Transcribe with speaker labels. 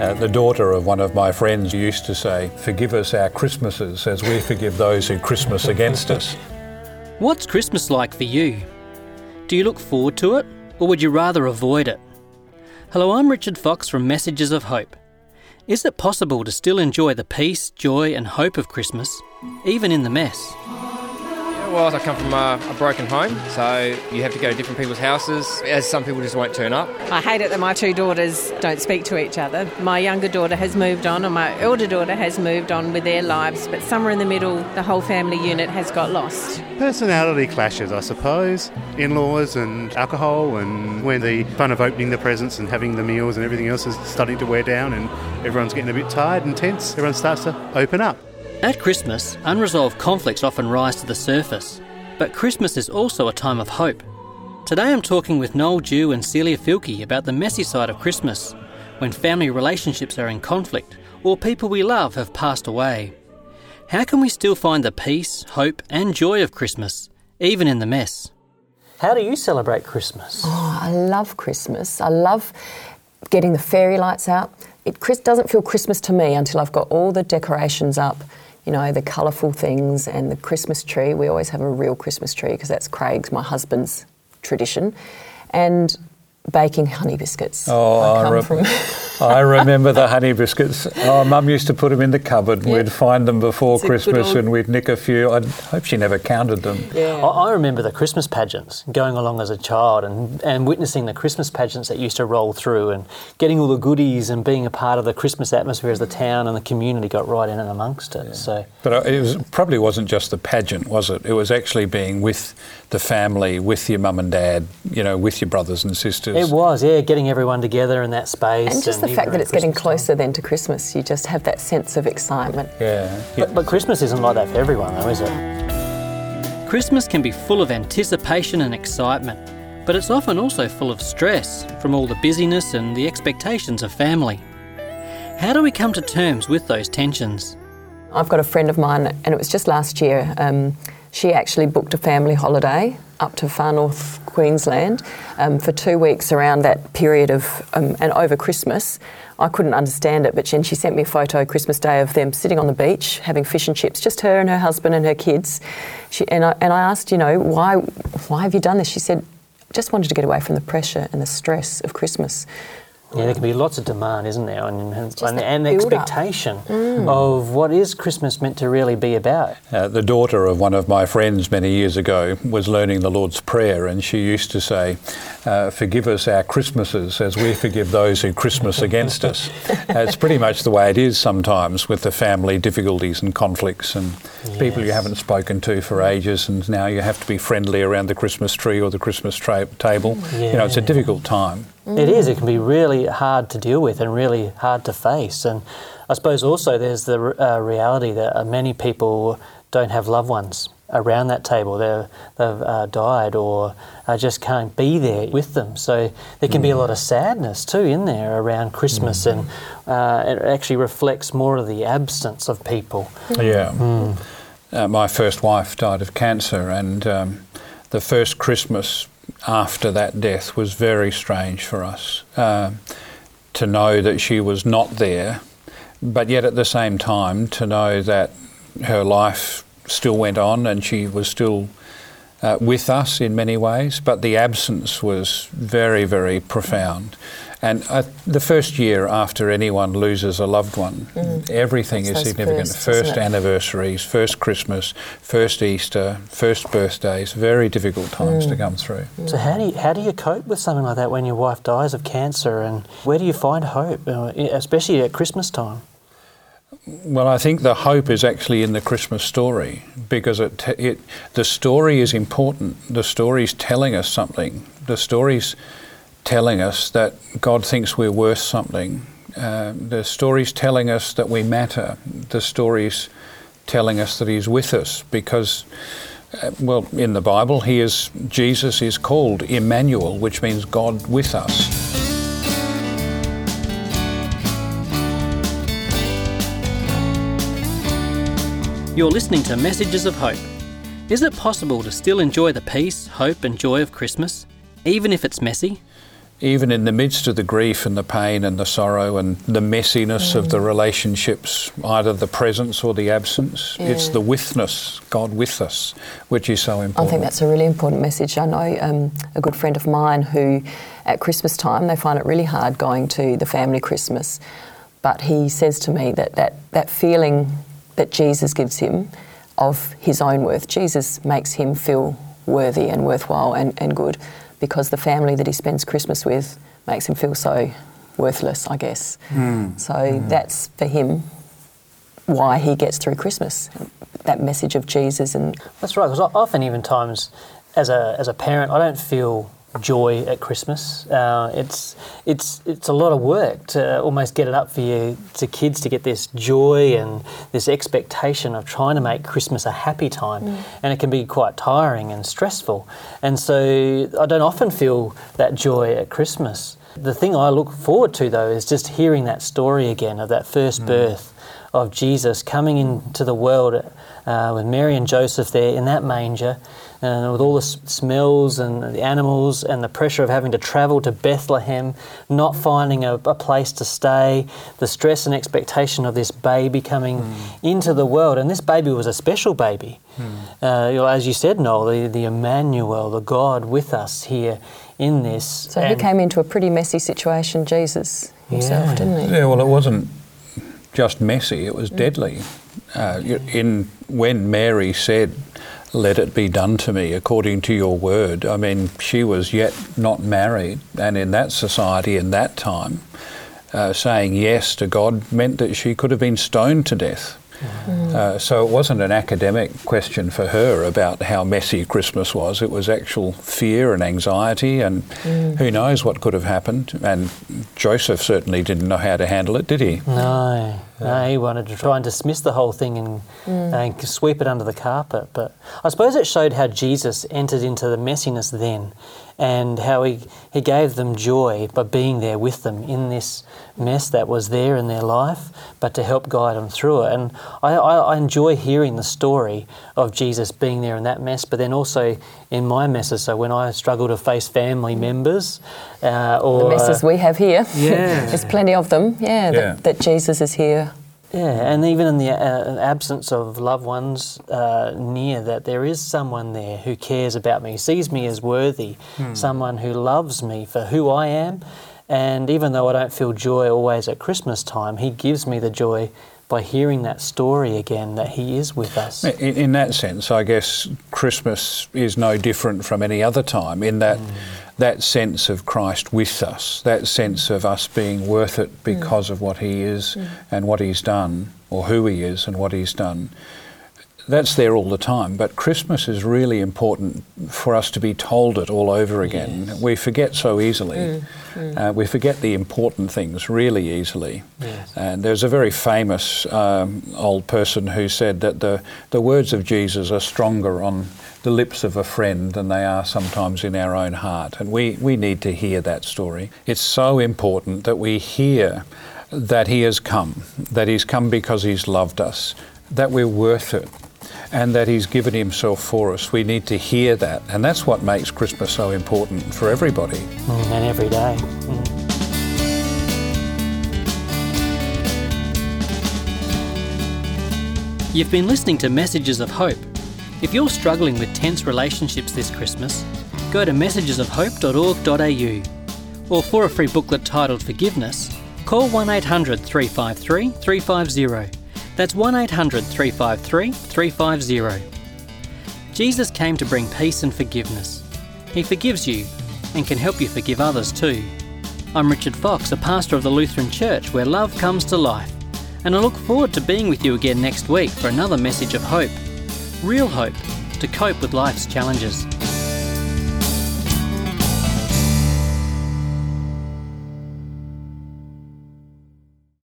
Speaker 1: Uh, the daughter of one of my friends used to say, Forgive us our Christmases as we forgive those who Christmas against us.
Speaker 2: What's Christmas like for you? Do you look forward to it, or would you rather avoid it? Hello, I'm Richard Fox from Messages of Hope. Is it possible to still enjoy the peace, joy, and hope of Christmas, even in the mess?
Speaker 3: Well, I come from a, a, broken home, so you have to go to different people's houses, as some people just won't turn up.
Speaker 4: I hate it that my two daughters don't speak to each other. My younger daughter has moved on, and my elder daughter has moved on with their lives, but somewhere in the middle, the whole family unit has got lost.
Speaker 5: Personality clashes, I suppose. In laws and alcohol, and when the fun of opening the presents and having the meals and everything else is starting to wear down, and everyone's getting a bit tired and tense, everyone starts to open up.
Speaker 2: At Christmas, unresolved conflicts often rise to the surface, but Christmas is also a time of hope. Today I'm talking with Noel Dew and Celia Filkey about the messy side of Christmas, when family relationships are in conflict or people we love have passed away. How can we still find the peace, hope, and joy of Christmas, even in the mess? How do you celebrate Christmas?
Speaker 6: Oh, I love Christmas. I love getting the fairy lights out. It doesn't feel Christmas to me until I've got all the decorations up you know, the colourful things and the Christmas tree. We always have a real Christmas tree because that's Craig's, my husband's tradition. And baking honey biscuits.
Speaker 1: Oh, I, I, re- I, remember the honey biscuits. Oh, Mum used to put them in the cupboard. And we'd find them before it's Christmas old... and we'd nick a few. I hope she never counted them.
Speaker 2: Yeah. I, I, remember the Christmas pageants, going along as a child and, and witnessing the Christmas pageants that used to roll through and getting all the goodies and being a part of the Christmas atmosphere as the town and the community got right in and amongst it. Yeah. So,
Speaker 1: But uh, it was, probably wasn't just the pageant, was it? It was actually being with the family, with your mum and dad, you know, with your brothers and sisters.
Speaker 2: It was, yeah, getting everyone together in that space.
Speaker 6: And just and the fact that it's Christmas getting closer time. then to Christmas, you just have that sense of excitement.
Speaker 1: Yeah.
Speaker 2: yeah. But, but Christmas isn't like that for everyone, though, is it? Christmas can be full of anticipation and excitement, but it's often also full of stress from all the busyness and the expectations of family. How do we come to terms with those tensions?
Speaker 6: I've got a friend of mine, and it was just last year. Um, she actually booked a family holiday up to far north Queensland um, for two weeks around that period of, um, and over Christmas. I couldn't understand it, but she, she sent me a photo Christmas Day of them sitting on the beach having fish and chips, just her and her husband and her kids. She, and, I, and I asked, you know, why, why have you done this? She said, just wanted to get away from the pressure and the stress of Christmas.
Speaker 2: Yeah, there can be lots of demand, isn't there, and, and, and expectation mm. of what is Christmas meant to really be about.
Speaker 1: Uh, the daughter of one of my friends many years ago was learning the Lord's Prayer, and she used to say, uh, "Forgive us our Christmases as we forgive those who Christmas against us." It's pretty much the way it is sometimes with the family difficulties and conflicts and yes. people you haven't spoken to for ages, and now you have to be friendly around the Christmas tree or the Christmas tra- table. Yeah. You know, it's a difficult time.
Speaker 2: Mm. It is. It can be really hard to deal with and really hard to face. And I suppose also there's the uh, reality that uh, many people don't have loved ones around that table. They're, they've uh, died or uh, just can't be there with them. So there can mm. be a lot of sadness too in there around Christmas, mm. and uh, it actually reflects more of the absence of people.
Speaker 1: Yeah. Mm. Uh, my first wife died of cancer, and um, the first Christmas after that death was very strange for us. Uh, to know that she was not there, but yet at the same time to know that her life still went on and she was still uh, with us in many ways, but the absence was very, very profound. And uh, the first year after anyone loses a loved one, mm. everything it's is significant. First, first anniversaries, first Christmas, first Easter, first birthdays, very difficult times mm. to come through.
Speaker 2: Mm. So, how do, you, how do you cope with something like that when your wife dies of cancer? And where do you find hope, uh, especially at Christmas time?
Speaker 1: Well, I think the hope is actually in the Christmas story because it, it the story is important. The story is telling us something. The story's telling us that God thinks we're worth something. Uh, the story's telling us that we matter. The story's telling us that He's with us because, uh, well, in the Bible, He is Jesus is called Emmanuel, which means God with us.
Speaker 2: You're listening to Messages of Hope. Is it possible to still enjoy the peace, hope, and joy of Christmas, even if it's messy?
Speaker 1: even in the midst of the grief and the pain and the sorrow and the messiness of the relationships, either the presence or the absence, it's the withness, God with us, which is so important.
Speaker 6: I think that's a really important message. I know um, a good friend of mine who, at Christmas time, they find it really hard going to the family Christmas. But he says to me that that, that feeling that Jesus gives him of his own worth, Jesus makes him feel worthy and worthwhile and, and good because the family that he spends Christmas with makes him feel so worthless, I guess. Hmm. So hmm. that's for him why he gets through Christmas. That message of Jesus and
Speaker 2: That's right, because often, even times, as a as a parent, I don't feel joy at Christmas. Uh, it's it's it's a lot of work to almost get it up for you to kids to get this joy and this expectation of trying to make Christmas a happy time, and it can be quite tiring and stressful. And so I don't often feel that joy at Christmas. The thing I look forward to though is just hearing that story again of that first birth of Jesus coming into the world uh, with Mary and Joseph there in that manger, and with all the smells and the animals and the pressure of having to travel to Bethlehem, not finding a, a place to stay, the stress and expectation of this baby coming into the world. And this baby was a special baby. Uh, you know, as you said, Noel, the, the Emmanuel, the God with us here in this.
Speaker 6: So he came into a pretty messy situation, Jesus himself,
Speaker 2: Yeah.
Speaker 6: didn't he?
Speaker 1: Yeah, well, it wasn't just messy; it was deadly. Uh, in when Mary said, "Let it be done to me according to your word," I mean, she was yet not married, and in that society, in that time, uh, saying yes to God meant that she could have been stoned to death. Uh, so it wasn't an academic question for her about how messy Christmas was. It was actual fear and anxiety, and who knows what could have happened. And Joseph certainly didn't know how to handle it, did he?
Speaker 2: No, no, he wanted to try and dismiss the whole thing and, mm. and sweep it under the carpet. But I suppose it showed how Jesus entered into the messiness then and how he, he gave them joy by being there with them in this mess that was there in their life, but to help guide them through it. And I, I, I enjoy hearing the story of Jesus being there in that mess, but then also in my messes. So when I struggle to face family members uh, or
Speaker 6: The messes we have here.
Speaker 2: Yeah.
Speaker 6: There's plenty of them, yeah,
Speaker 1: Yeah.
Speaker 6: That, that Jesus is here.
Speaker 2: Yeah, and even in the uh, absence of loved ones uh, near, that there is someone there who cares about me, sees me as worthy, someone who loves me for who I am. And even though I don't feel joy always at Christmas time, He gives me the joy by hearing that story again that He is with us.
Speaker 1: In, in that sense, I guess Christmas is no different from any other time in that mm. that sense of Christ with us, that sense of us being worth it mm. because of what He is mm. and what He's done, or who He is and what He's done. That's there all the time, but Christmas is really important for us to be told it all over again. We forget so easily. Uh, we forget the important things really easily.
Speaker 2: Yes.
Speaker 1: And there's a very famous um, old person who said that the, the words of Jesus are stronger on the lips of a friend than they are sometimes in our own heart. And we, we need to hear that story. It's so important that we hear that He has come, that He's come because He's loved us, that we're worth it. And that he's given himself for us. We need to hear that. And that's what makes Christmas so important for everybody.
Speaker 2: Mm, and every day. Mm. You've been listening to Messages of Hope. If you're struggling with tense relationships this Christmas, go to messagesofhope.org.au. Or for a free booklet titled Forgiveness, call 1 800 353 350. That's 1 800 353 350. Jesus came to bring peace and forgiveness. He forgives you and can help you forgive others too. I'm Richard Fox, a pastor of the Lutheran Church where love comes to life, and I look forward to being with you again next week for another message of hope. Real hope to cope with life's challenges.